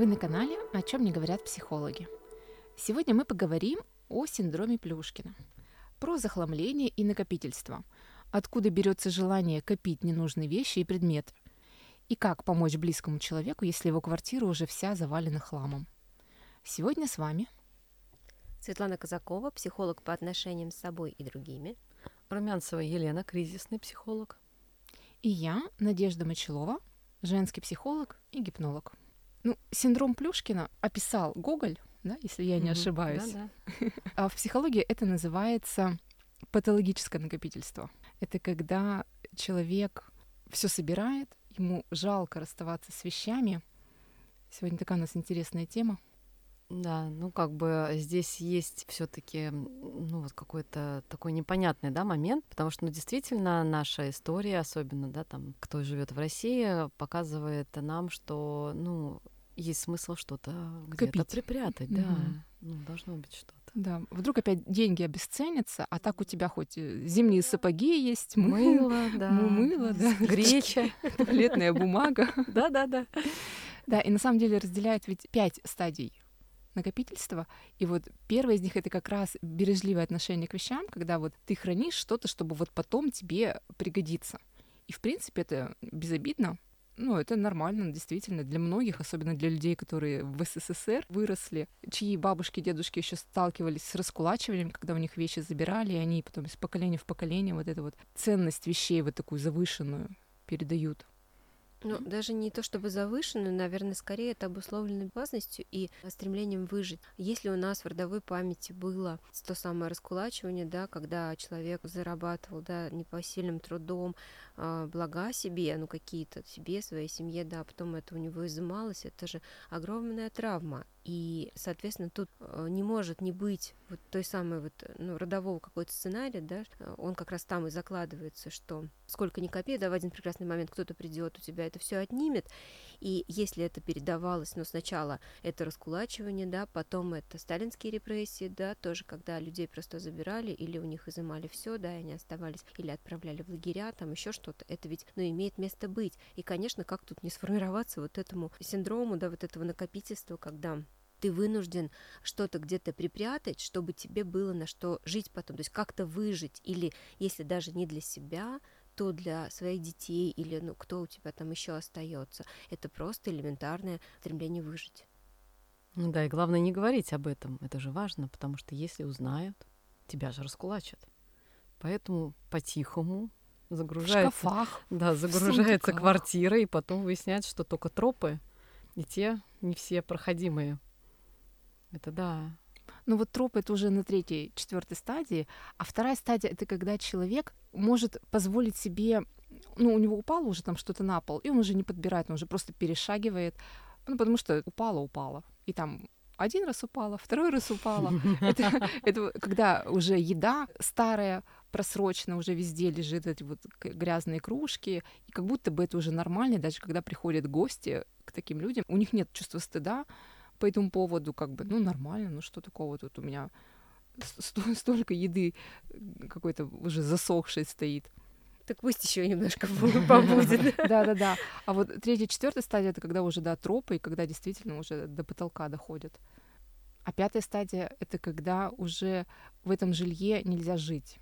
Вы на канале «О чем не говорят психологи». Сегодня мы поговорим о синдроме Плюшкина, про захламление и накопительство, откуда берется желание копить ненужные вещи и предметы, и как помочь близкому человеку, если его квартира уже вся завалена хламом. Сегодня с вами Светлана Казакова, психолог по отношениям с собой и другими. Румянцева Елена, кризисный психолог. и я, Надежда Мочелова, женский психолог и гипнолог. Ну, синдром Плюшкина описал Гоголь, да, если я не Мгм. ошибаюсь. Да, да. А в психологии это называется патологическое накопительство. Это когда человек все собирает, ему жалко расставаться с вещами. Сегодня такая у нас интересная тема. Да, ну как бы здесь есть все-таки, ну вот какой-то такой непонятный, да, момент, потому что, ну действительно, наша история, особенно, да, там, кто живет в России, показывает нам, что, ну, есть смысл что-то где-то припрятать, да, Мгм. ну должно быть что-то. Да, вдруг опять деньги обесценятся, а так у тебя хоть э, зимние сапоги есть, мыло, Мыло, да, мыло, да. греча, туалетная бумага. да-да-да. Да, и на самом деле разделяют ведь пять стадий накопительства. И вот первая из них это как раз бережливое отношение к вещам, когда вот ты хранишь что-то, чтобы вот потом тебе пригодится. И в принципе это безобидно. Ну, это нормально, действительно, для многих, особенно для людей, которые в СССР выросли, чьи бабушки, дедушки еще сталкивались с раскулачиванием, когда у них вещи забирали, и они потом из поколения в поколение вот эту вот ценность вещей, вот такую завышенную, передают. Ну, даже не то чтобы завышенную, наверное, скорее это обусловлено властностью и стремлением выжить. Если у нас в родовой памяти было то самое раскулачивание, да, когда человек зарабатывал, да, непосильным трудом а, блага себе, ну, какие-то себе, своей семье, да, а потом это у него изымалось, это же огромная травма. И, соответственно, тут э, не может не быть вот той самой вот, э, ну, родового какой-то сценария, да, э, он как раз там и закладывается, что сколько ни копей, да, в один прекрасный момент кто-то придет, у тебя это все отнимет, и если это передавалось, ну, сначала это раскулачивание, да, потом это сталинские репрессии, да, тоже когда людей просто забирали или у них изымали все, да, и они оставались, или отправляли в лагеря, там еще что-то, это ведь, ну, имеет место быть. И, конечно, как тут не сформироваться вот этому синдрому, да, вот этого накопительства, когда ты вынужден что-то где-то припрятать, чтобы тебе было на что жить потом, то есть как-то выжить, или если даже не для себя, то для своих детей или ну кто у тебя там еще остается. Это просто элементарное стремление выжить. Ну да, и главное не говорить об этом, это же важно, потому что если узнают, тебя же раскулачат. Поэтому по-тихому В загружается, шкафах. да, загружается сундуках. квартира, и потом выясняется, что только тропы, и те не все проходимые. Это да. Ну вот троп это уже на третьей, четвертой стадии, а вторая стадия это когда человек может позволить себе, ну у него упало уже там что-то на пол, и он уже не подбирает, он уже просто перешагивает, ну потому что упало, упало, и там один раз упало, второй раз упало. Это, это когда уже еда старая, просрочена, уже везде лежит эти вот грязные кружки, и как будто бы это уже нормально, даже когда приходят гости к таким людям, у них нет чувства стыда, по этому поводу, как бы, ну, нормально, ну, что такого тут у меня столько еды какой-то уже засохшей стоит. Так пусть еще немножко побудет. Да-да-да. А вот третья, четвертая стадия — это когда уже до тропы, и когда действительно уже до потолка доходят. А пятая стадия — это когда уже в этом жилье нельзя жить.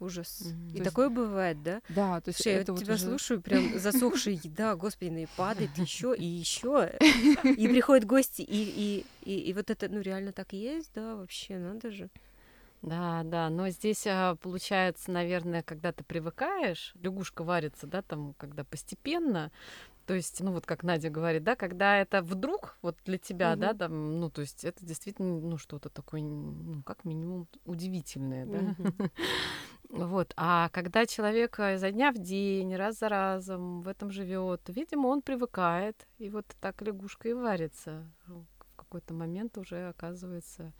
Ужас. Мгм. И То есть- такое бывает, да? Да, то есть Слушай, я это вот вот тебя уже- слушаю, прям засохшая еда, господи, ну и падает еще и еще. И приходят гости, и, и, и, и вот это, ну, реально так есть, да, вообще, надо же. Да, да, но здесь а, получается, наверное, когда ты привыкаешь, лягушка варится, да, там, когда постепенно, то есть, ну вот как Надя говорит, да, когда это вдруг вот для тебя, да, Мгм. там, ну то есть это действительно, ну что-то такое, ну как минимум удивительное, да. Вот, а когда человек э, изо дня в день, раз за разом в этом живет, видимо, он привыкает, и вот так лягушка и варится. В какой-то момент уже оказывается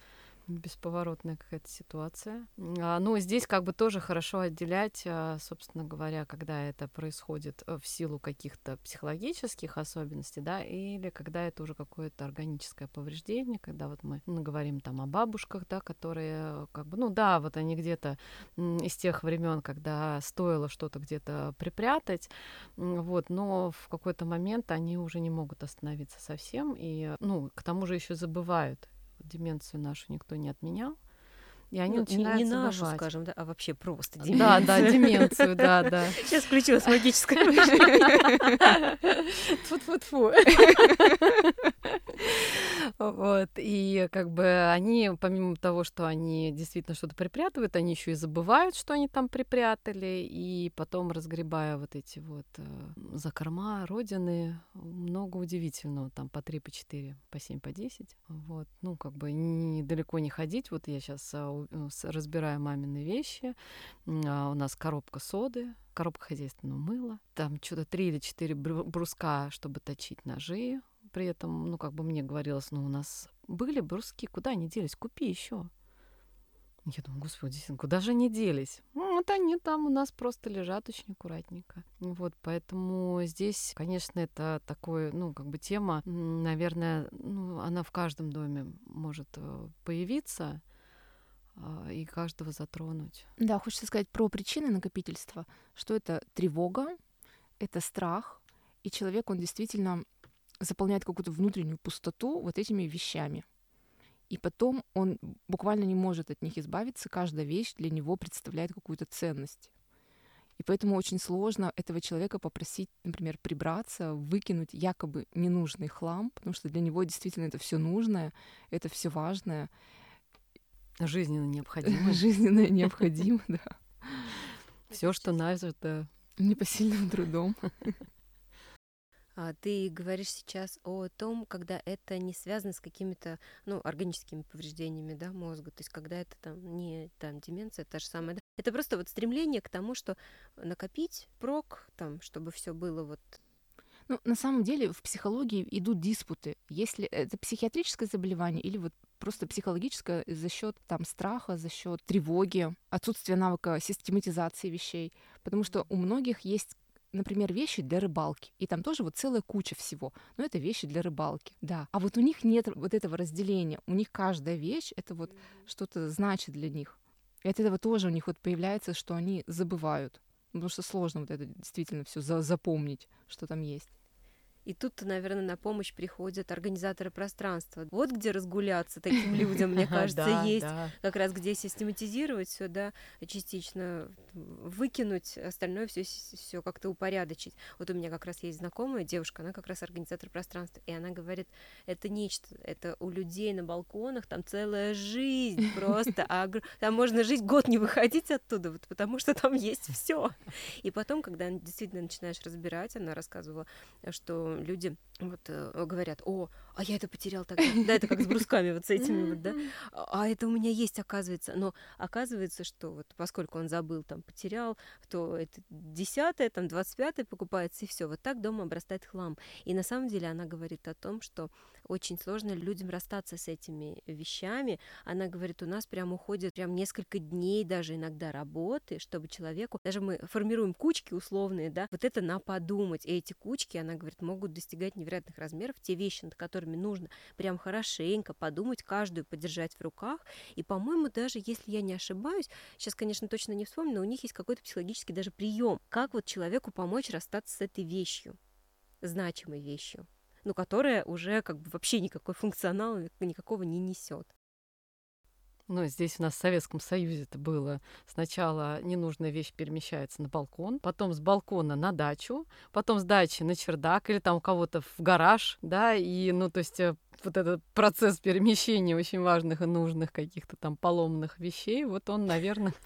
бесповоротная какая-то ситуация. А, ну, здесь как бы тоже хорошо отделять, а, собственно говоря, когда это происходит э, в силу каких-то психологических особенностей, да, или когда это уже какое-то органическое повреждение, когда вот мы ну, говорим там о бабушках, да, которые как бы, ну да, вот они где-то из тех времен, когда стоило что-то где-то припрятать, вот, но в какой-то момент они уже не могут остановиться совсем, и, ну, к тому же еще забывают деменцию нашу никто не отменял. И они ну, начинают не, не нашу, забывать. скажем, да, а вообще просто деменцию. Да, да, деменцию, да, да. Сейчас включилась магическая Фу-фу-фу. Вот, и как бы они, помимо того, что они действительно что-то припрятывают, они еще и забывают, что они там припрятали, и потом, разгребая вот эти вот э, закорма, родины, много удивительного, там по три, по четыре, по семь, по десять, вот, ну, как бы недалеко не ходить, вот я сейчас а, разбираю мамины вещи, а у нас коробка соды, коробка хозяйственного мыла, там что-то три или четыре бруска, чтобы точить ножи, при этом, ну, как бы мне говорилось, ну, у нас были бруски, куда они делись? Купи еще. Я думаю, господи, куда же они делись? Вот они там у нас просто лежат очень аккуратненько. Вот, поэтому здесь, конечно, это такое, ну, как бы тема, наверное, ну, она в каждом доме может э, появиться а, и каждого затронуть. Да, хочется сказать про причины накопительства, что это тревога, это страх, и человек, он действительно заполняет какую-то внутреннюю пустоту вот этими вещами. И потом он буквально не может от них избавиться. Каждая вещь для него представляет какую-то ценность. И поэтому очень сложно этого человека попросить, например, прибраться, выкинуть якобы ненужный хлам, потому что для него действительно это все нужное, это все важное. Жизненно необходимо. Жизненно необходимо, да. Все, что нажито. Непосильным трудом. А, ты говоришь сейчас о том, когда это не связано с какими-то ну, органическими повреждениями да, мозга, то есть когда это там не там, деменция, та же самая. Да? Это просто вот стремление к тому, что накопить прок, там, чтобы все было вот ну, на самом деле в психологии идут диспуты. Если это психиатрическое заболевание или вот просто психологическое за счет там страха, за счет тревоги, отсутствия навыка систематизации вещей. Потому что у многих есть например, вещи для рыбалки. И там тоже вот целая куча всего. Но это вещи для рыбалки, да. А вот у них нет вот этого разделения. У них каждая вещь — это вот что-то значит для них. И от этого тоже у них вот появляется, что они забывают. Потому что сложно вот это действительно все за запомнить, что там есть. И тут, наверное, на помощь приходят организаторы пространства. Вот где разгуляться таким людям, мне кажется, есть. Как раз где систематизировать все, да, частично выкинуть, остальное все все как-то упорядочить. Вот у меня как раз есть знакомая девушка, она как раз организатор пространства, и она говорит, это нечто, это у людей на балконах там целая жизнь просто, а там можно жить год не выходить оттуда, вот потому что там есть все. И потом, когда действительно начинаешь разбирать, она рассказывала, что люди вот э, говорят, о, а я это потерял тогда. Да, это как с брусками вот с этими вот, да. А это у меня есть, оказывается. Но оказывается, что вот поскольку он забыл, там, потерял, то это десятое, там, двадцать пятое покупается, и все. Вот так дома обрастает хлам. И на самом деле она говорит о том, что очень сложно людям расстаться с этими вещами. Она говорит, у нас прям уходит прям несколько дней даже иногда работы, чтобы человеку, даже мы формируем кучки условные, да, вот это на подумать. И эти кучки, она говорит, могут достигать невероятных размеров, те вещи, над которыми нужно прям хорошенько подумать, каждую подержать в руках. И, по-моему, даже если я не ошибаюсь, сейчас, конечно, точно не вспомню, но у них есть какой-то психологический даже прием, как вот человеку помочь расстаться с этой вещью, значимой вещью ну, которая уже как бы вообще никакой функционал никакого не несет. Ну, здесь у нас в Советском Союзе это было. Сначала ненужная вещь перемещается на балкон, потом с балкона на дачу, потом с дачи на чердак или там у кого-то в гараж, да, и, ну, то есть э, вот этот процесс перемещения очень важных и нужных каких-то там поломных вещей, вот он, наверное...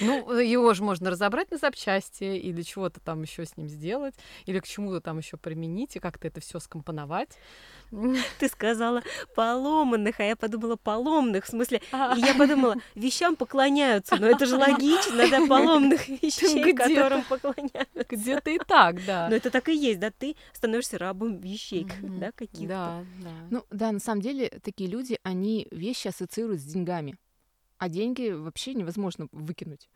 Ну, его же можно разобрать на запчасти или чего-то там еще с ним сделать, или к чему-то там еще применить и как-то это все скомпоновать. Ты сказала поломанных, а я подумала поломных. В смысле, а. я подумала, вещам поклоняются, но это же логично, да, поломных вещей, которым поклоняются. Где-то и так, да. Но это так и есть, да, ты становишься рабом вещей, да, каких-то. Да, да. Ну, да, на самом деле, такие люди, они вещи ассоциируют с деньгами, а деньги вообще невозможно выкинуть.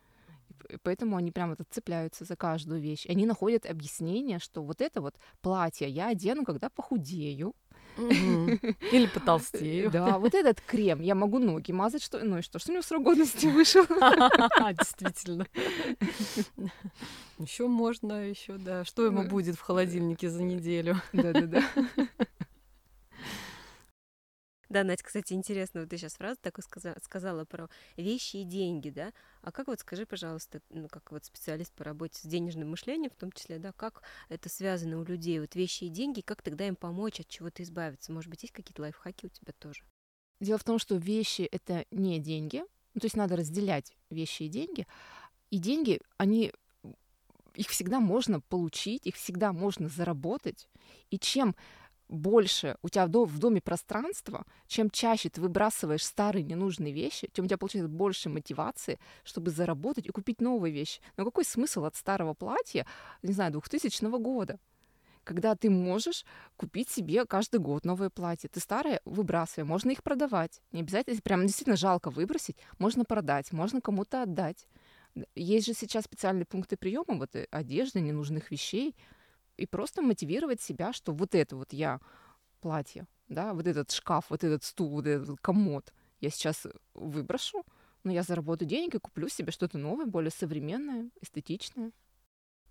Поэтому они прям вот цепляются за каждую вещь. Они находят объяснение, что вот это вот платье я одену, когда похудею, или потолстею. Да, вот этот крем. Я могу ноги мазать, что... Ну и что, что у него срок годности вышел? Действительно. Еще можно, еще, да. Что ему будет в холодильнике за неделю? Да-да-да. Да, Надь, кстати, интересно, вот ты сейчас фразу такую сказала, сказала про вещи и деньги, да? А как вот скажи, пожалуйста, ну, как вот специалист по работе с денежным мышлением, в том числе, да, как это связано у людей, вот вещи и деньги, как тогда им помочь от чего-то избавиться? Может быть, есть какие-то лайфхаки у тебя тоже? Дело в том, что вещи — это не деньги, ну, то есть надо разделять вещи и деньги, и деньги, они их всегда можно получить, их всегда можно заработать. И чем больше у тебя в доме пространства, чем чаще ты выбрасываешь старые ненужные вещи, тем у тебя получается больше мотивации, чтобы заработать и купить новые вещи. Но какой смысл от старого платья, не знаю, 2000 года? когда ты можешь купить себе каждый год новое платье. Ты старое выбрасывай, можно их продавать. Не обязательно, если прям действительно жалко выбросить, можно продать, можно кому-то отдать. Есть же сейчас специальные пункты приема вот э, одежды, ненужных вещей и просто мотивировать себя, что вот это вот я платье, да, вот этот шкаф, вот этот стул, вот этот комод я сейчас выброшу, но я заработаю денег и куплю себе что-то новое, более современное, эстетичное.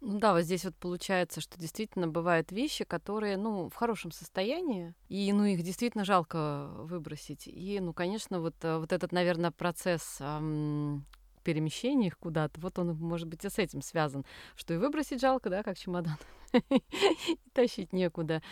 Ну да, вот здесь вот получается, что действительно бывают вещи, которые, ну, в хорошем состоянии, и, ну, их действительно жалко выбросить. И, ну, конечно, вот, э, вот этот, наверное, процесс эм, перемещения их куда-то, вот он, может быть, и с этим связан, что и выбросить жалко, да, как чемодан, тащить некуда.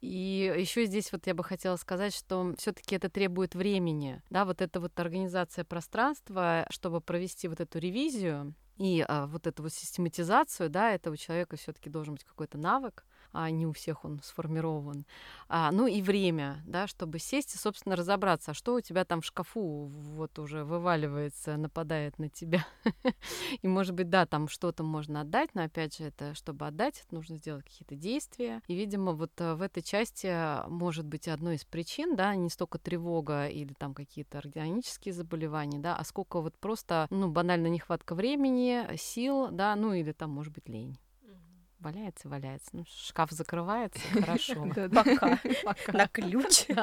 И еще здесь вот я бы хотела сказать, что все-таки это требует времени, да, вот эта вот организация пространства, чтобы провести вот эту ревизию и а, вот эту вот систематизацию, да, этого человека все-таки должен быть какой-то навык, а не у всех он сформирован. А, ну и время, да, чтобы сесть и, собственно, разобраться, а что у тебя там в шкафу вот уже вываливается, нападает на тебя. И, может быть, да, там что-то можно отдать, но, опять же, это, чтобы отдать, нужно сделать какие-то действия. И, видимо, вот э, в этой части может быть одной из причин, да, не столько тревога или там какие-то органические заболевания, да, а сколько вот просто, ну, банально нехватка времени, сил, да, ну или там, может быть, лень валяется, валяется. Ну, шкаф закрывается, хорошо. Пока. На ключ.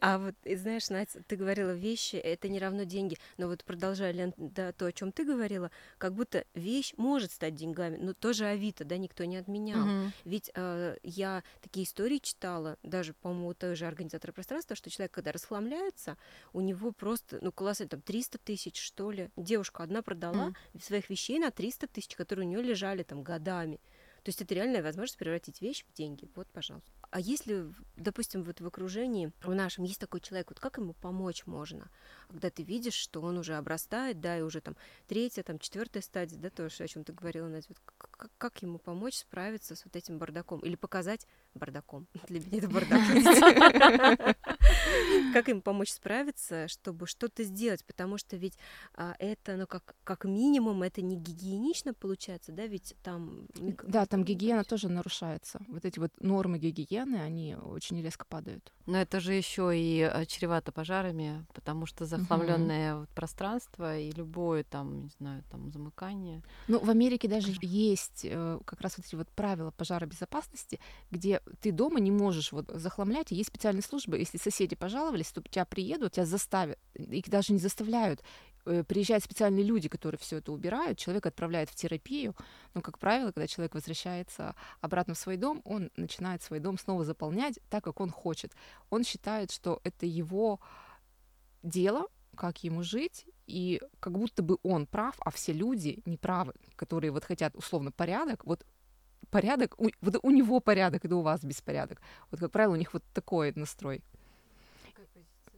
А вот, знаешь, Надя, ты говорила, вещи — это не равно деньги. Но вот продолжая, Лен, да, то, о чем ты говорила, как будто вещь может стать деньгами. Но тоже Авито, да, никто не отменял. Ведь э, я такие истории читала, даже, по-моему, у той же организатора пространства, что человек, когда расхламляется, у него просто, ну, колоссально, там, 300 тысяч, что ли. Девушка одна продала своих вещей на 300 тысяч, которые у нее лежали там годами. То есть это реальная возможность превратить вещь в деньги. Вот, пожалуйста. А если, допустим, вот в окружении в нашем есть такой человек, вот как ему помочь можно? Когда ты видишь, что он уже обрастает, да, и уже там третья, там четвертая стадия, да, то, о чем ты говорила, Надя, вот как, как ему помочь справиться с вот этим бардаком? Или показать бардаком? Для меня это бардак. Как ему помочь справиться, чтобы что-то сделать? Потому что ведь а, это, ну, как, как минимум, это не гигиенично получается, да, ведь там... Да, там гигиена тоже нарушается. Вот эти вот нормы гигиены, они очень резко падают. Но это же еще и э, чревато пожарами, потому что захламленное пространство и любое там, не знаю, там замыкание. Ну, в Америке даже есть э, как раз вот эти вот правила пожаробезопасности, где ты дома не можешь вот захламлять, и есть специальные службы, если соседи пожаловались, то тебя приедут, тебя заставят, их даже не заставляют, э, приезжают специальные люди, которые все это убирают, человек отправляет в терапию, но, как правило, когда человек возвращается обратно в свой дом, он начинает свой дом снова заполнять так, как он хочет. Он считает, что это его дело, как ему жить, и как будто бы он прав, а все люди неправы, которые вот хотят условно порядок, вот порядок, у, вот у него порядок, это у вас беспорядок. Вот, как правило, у них вот такой настрой.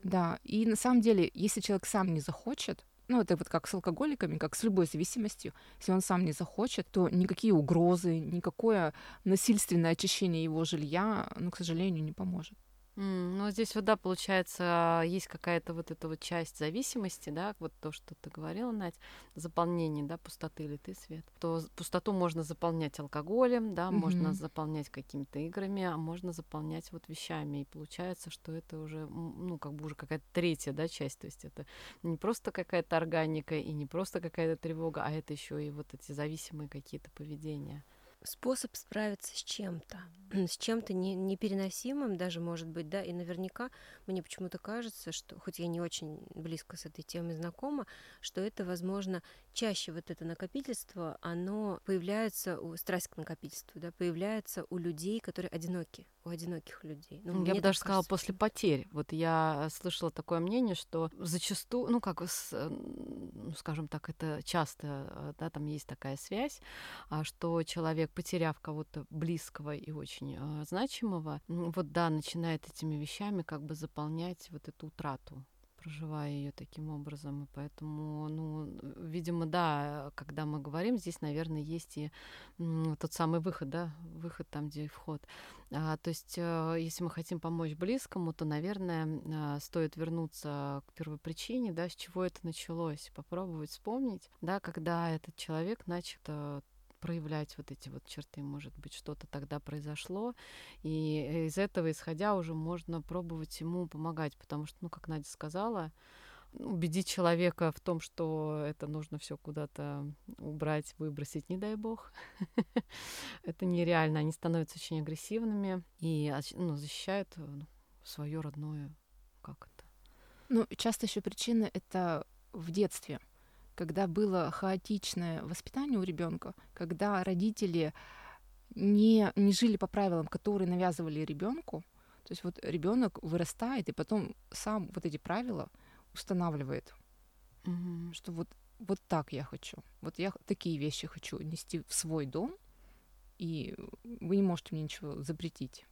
Да, и на самом деле, если человек сам не захочет, ну, это вот как с алкоголиками, как с любой зависимостью. Если он сам не захочет, то никакие угрозы, никакое насильственное очищение его жилья, ну, к сожалению, не поможет. Mm, ну, здесь вот, да, получается, есть какая-то вот эта вот часть зависимости, да, вот то, что ты говорила, Надь, заполнение, да, пустоты или ты, Свет. То пустоту можно заполнять алкоголем, да, mm-hmm. можно заполнять какими-то играми, а можно заполнять вот вещами. И получается, что это уже, ну, как бы уже какая-то третья, да, часть. То есть это не просто какая-то органика и не просто какая-то тревога, а это еще и вот эти зависимые какие-то поведения способ справиться с чем-то, с чем-то не, непереносимым даже, может быть, да, и наверняка мне почему-то кажется, что, хоть я не очень близко с этой темой знакома, что это, возможно, чаще вот это накопительство, оно появляется, у, страсть к накопительству, да, появляется у людей, которые одиноки, у одиноких людей. Ну, я бы даже сказала, после потерь. Вот я слышала такое мнение, что зачастую, ну, как, ну, скажем так, это часто, да, там есть такая связь, а, что человек, потеряв кого-то близкого и очень а, значимого, вот, да, начинает этими вещами как бы заполнять вот эту утрату проживая ее таким образом. И поэтому, ну, видимо, да, когда мы говорим, здесь, наверное, есть и тот самый выход, да, выход там, где вход. А, то есть, э, если мы хотим помочь близкому, то, наверное, а, стоит вернуться к первой причине, да, с чего это началось, попробовать вспомнить, да, когда этот человек начал э, проявлять вот эти вот черты, может быть, что-то тогда произошло, и из этого исходя уже можно пробовать ему помогать, потому что, ну, как Надя сказала, убедить человека в том, что это нужно все куда-то убрать, выбросить, не дай бог. это нереально. Они становятся очень агрессивными и ну, защищают ну, свое родное. Как это? Ну, часто еще причины это в детстве когда было хаотичное воспитание у ребенка, когда родители не, не жили по правилам, которые навязывали ребенку, то есть вот ребенок вырастает и потом сам вот эти правила устанавливает, mm-hmm. что вот вот так я хочу, вот я такие вещи хочу нести в свой дом, и вы не можете мне ничего запретить.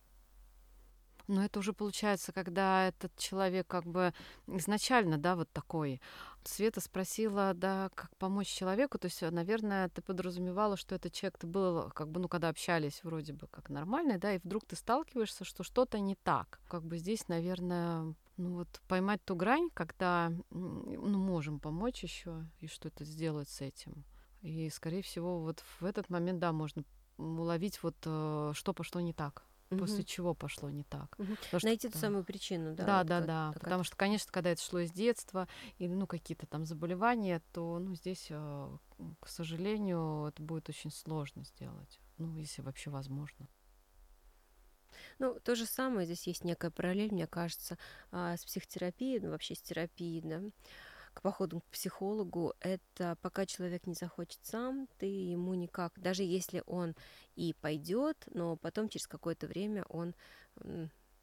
Но это уже получается, когда этот человек как бы изначально, да, вот такой. Света спросила, да, как помочь человеку. То есть, наверное, ты подразумевала, что этот человек ты был, как бы, ну, когда общались, вроде бы как нормальный, да, и вдруг ты сталкиваешься, что что-то не так. Как бы здесь, наверное, ну вот поймать ту грань, когда ну, можем помочь еще и что-то сделать с этим. И, скорее всего, вот в этот момент, да, можно уловить вот э, что пошло не так угу. после чего пошло не так. Угу. Найти что, ту самую причину, да? Да, вот да, да. Такая... Потому что, конечно, когда это шло из детства или ну какие-то там заболевания, то ну здесь, э, к сожалению, это будет очень сложно сделать. Ну, если вообще возможно. Ну, то же самое, здесь есть некая параллель, мне кажется, а, с психотерапией, ну, вообще с терапией, да к походу к психологу, это пока человек не захочет сам, ты ему никак, даже если он и пойдет, но потом через какое-то время он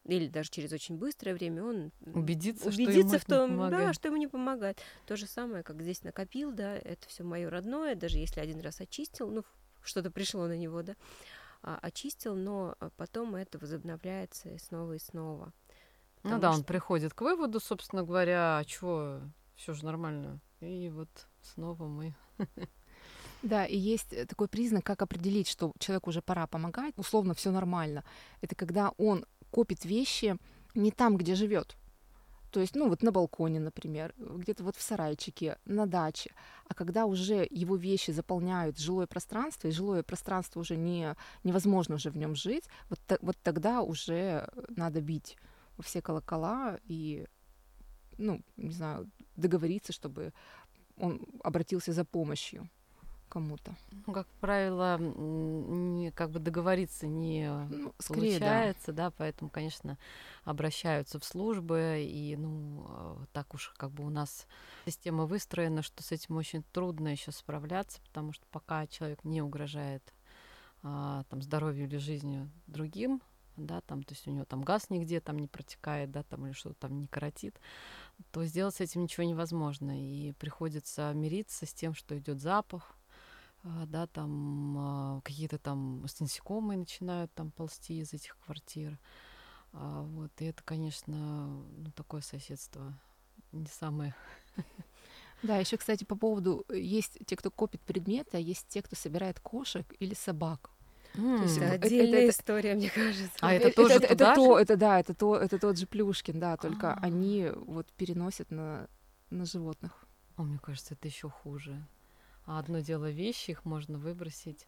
или даже через очень быстрое время он убедится, убедится что в том, да, что ему не помогает. То же самое, как здесь накопил, да, это все мое родное, даже если один раз очистил, ну что-то пришло на него, да, а, очистил, но потом это возобновляется снова и снова. Ну да, что... он приходит к выводу, собственно говоря, а чего все же нормально. И вот снова мы. Да, и есть э, такой признак, как определить, что человеку уже пора помогать, условно все нормально. Это когда он копит вещи не там, где живет. То есть, ну вот на балконе, например, где-то вот в сарайчике, на даче. А когда уже его вещи заполняют жилое пространство, и жилое пространство уже не, невозможно уже в нем жить, вот, вот тогда уже надо бить все колокола и, ну, не знаю, договориться, чтобы он обратился за помощью кому-то. Ну, как правило, не, как бы договориться не ну, скорее, получается, да. да, поэтому, конечно, обращаются в службы, и, ну, а, так уж как бы у нас система выстроена, что с этим очень трудно еще справляться, потому что пока человек не угрожает а, там здоровью или жизнью другим, да, там, то есть у него там газ нигде там не протекает, да, там или что-то там не коротит, то сделать с этим ничего невозможно. И приходится мириться с тем, что идет запах, а, да, там а, какие-то там насекомые начинают там ползти из этих квартир. А, вот, и это, конечно, ну, такое соседство не самое Да, еще, кстати, по поводу, э, есть те, кто копит предметы, а есть те, кто собирает кошек или собак. Mm. есть, это отдельная это, история, мне кажется. А это, это тоже это, это, то, это да, это то, это тот же Плюшкин, да, только А-а-а. они вот переносят на на животных. А мне кажется, это еще хуже. А одно дело вещи, их можно выбросить,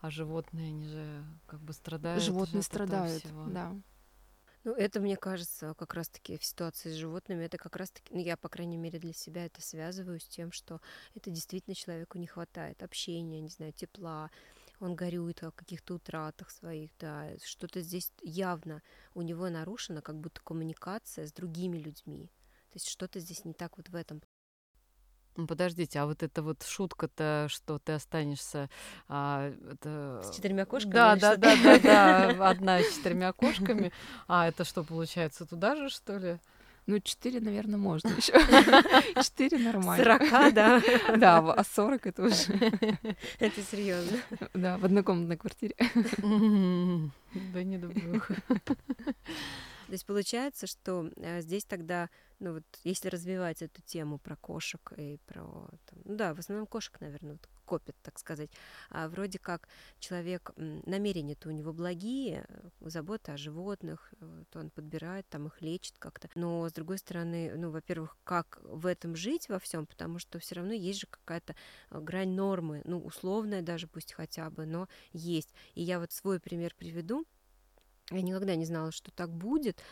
а животные, они же как бы страдают. Животные страдают, да. Ну, это, мне кажется, как раз-таки в ситуации с животными, это как раз-таки, ну, я, по крайней мере, для себя это связываю с тем, что это действительно человеку не хватает общения, не знаю, тепла, он горюет о каких-то утратах своих, да, что-то здесь явно у него нарушено, как будто коммуникация с другими людьми. То есть что-то здесь не так вот в этом подождите, а вот эта вот шутка-то, что ты останешься... А, это... С четырьмя кошками? Да, да, да, да, да, одна с четырьмя кошками. А это что, получается, туда же, что ли? Ну, четыре, наверное, можно еще. Четыре нормально. Сорока, да. Да, а сорок это уже... Это серьезно. Да, в однокомнатной квартире. Да не дай то есть получается, что э, здесь тогда, ну вот, если развивать эту тему про кошек и про, там, ну да, в основном кошек, наверное, вот, копят, так сказать, а вроде как человек, намерения-то у него благие, э, забота о животных, э, то он подбирает, там их лечит как-то, но с другой стороны, ну, во-первых, как в этом жить во всем, потому что все равно есть же какая-то грань нормы, ну, условная даже пусть хотя бы, но есть. И я вот свой пример приведу, я никогда не знала, что так будет,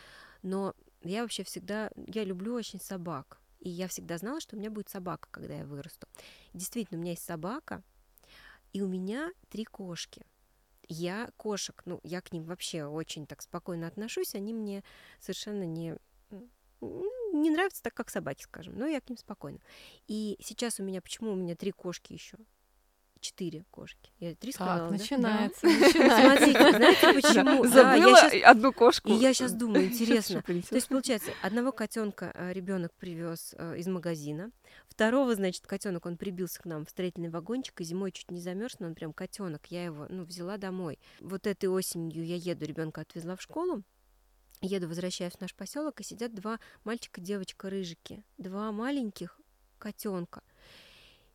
но я вообще всегда, я люблю очень собак. И я всегда знала, что у меня будет собака, когда я вырасту. действительно, у меня есть собака, и у меня три кошки. Я кошек, ну, я к ним вообще очень так спокойно отношусь, они мне совершенно не, не нравятся так, как собаки, скажем, но я к ним спокойно. И сейчас у меня, почему у меня три кошки еще? Четыре кошки. Я три сказала, так, начинается, да? начинается. Смотрите, знаете почему? Да, забыла да, сейчас... одну кошку. И я сейчас думаю, интересно. То есть, получается, одного котенка э, ребенок привез э, из магазина, второго, значит, котенок, он прибился к нам в строительный вагончик, и зимой чуть не замерз, но он прям котенок. Я его, ну, взяла домой. Вот этой осенью я еду, ребенка отвезла в школу, еду, возвращаюсь в наш поселок, и сидят два мальчика, девочка, рыжики, два маленьких котенка.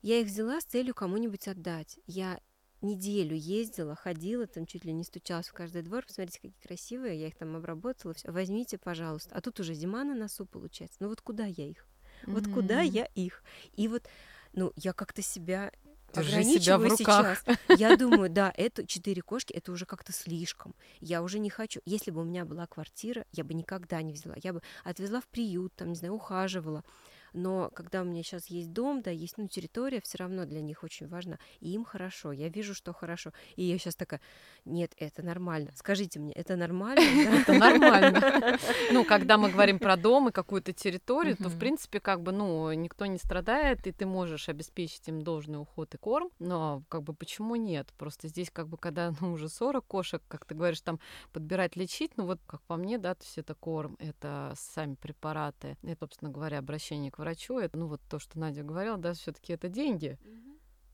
Я их взяла с целью кому-нибудь отдать. Я неделю ездила, ходила, там чуть ли не стучалась в каждый двор, посмотрите, какие красивые, я их там обработала, все. возьмите, пожалуйста. А тут уже зима на носу получается. Ну вот куда я их? Вот mm-hmm. куда я их? И вот, ну, я как-то себя Держи ограничиваю себя в руках. сейчас. Я думаю, да, это четыре кошки, это уже как-то слишком. Я уже не хочу. Если бы у меня была квартира, я бы никогда не взяла. Я бы отвезла в приют, там, не знаю, ухаживала но когда у меня сейчас есть дом, да, есть ну, территория, все равно для них очень важно, и им хорошо, я вижу, что хорошо, и я сейчас такая, нет, это нормально, скажите мне, это нормально? Это нормально. Ну, когда мы говорим про дом и какую-то территорию, то, в принципе, как бы, ну, никто не страдает, и ты можешь обеспечить им должный уход и корм, но, как бы, почему нет? Просто здесь, как бы, когда, ну, уже 40 кошек, как ты говоришь, там, подбирать, лечить, ну, вот, как по мне, да, то есть это корм, это сами препараты, это, собственно говоря, обращение к врачу, это, ну вот то, что Надя говорила, да, все-таки это деньги,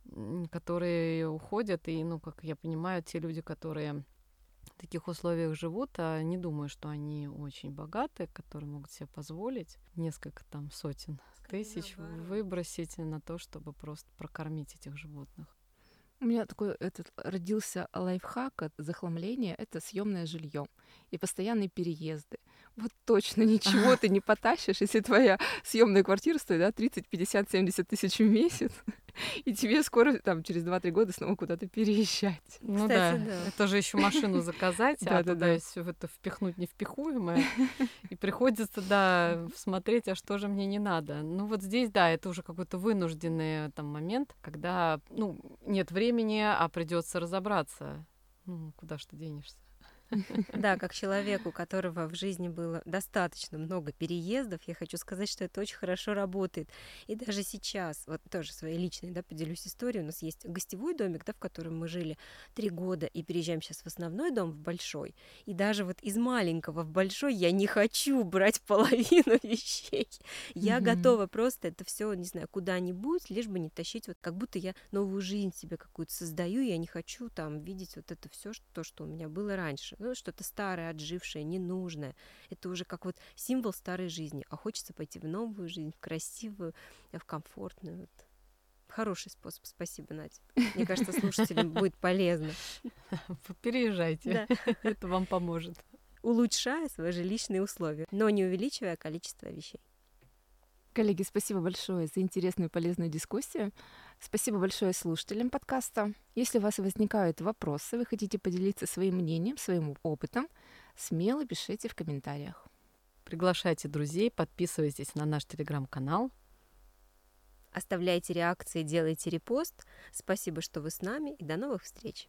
mm-hmm. которые уходят, и, ну, как я понимаю, те люди, которые в таких условиях живут, а не думаю, что они очень богатые, которые могут себе позволить несколько там сотен тысяч выбросить на то, чтобы просто прокормить этих животных. У меня такой этот родился лайфхак от захламления — это съемное жилье и постоянные переезды. Вот точно ничего ты не потащишь, если твоя съемная квартира стоит да, 30, 50, 70 тысяч в месяц. и тебе скоро, там, через 2-3 года снова куда-то переезжать. Ну Кстати, да. да, это же еще машину заказать, а туда все это впихнуть невпихуемое, и приходится, да, смотреть, а что же мне не надо. Ну вот здесь, да, это уже какой-то вынужденный там момент, когда, ну, нет времени, а придется разобраться. Ну, куда ж ты денешься? Да, как человек, у которого в жизни было достаточно много переездов, я хочу сказать, что это очень хорошо работает. И даже сейчас, вот тоже своей личной, да, поделюсь историей, у нас есть гостевой домик, да, в котором мы жили три года, и переезжаем сейчас в основной дом, в большой. И даже вот из маленького в большой я не хочу брать половину вещей. Я готова просто это все, не знаю, куда-нибудь, лишь бы не тащить, вот как будто я новую жизнь себе какую-то создаю, я не хочу там видеть вот это все, то, что у меня было раньше Ну, что-то старое, отжившее, ненужное. Это уже как вот символ старой жизни. А хочется пойти в новую жизнь, в красивую, в комфортную. Вот. Хороший способ. Спасибо, Надя. Мне кажется, слушателям будет полезно. Переезжайте. Да. Это вам поможет. Улучшая свои жилищные условия, но не увеличивая количество вещей. Коллеги, спасибо большое за интересную и полезную дискуссию. Спасибо большое слушателям подкаста. Если у вас возникают вопросы, вы хотите поделиться своим мнением, своим опытом, смело пишите в комментариях. Приглашайте друзей, подписывайтесь на наш телеграм-канал. Оставляйте реакции, делайте репост. Спасибо, что вы с нами, и до новых встреч!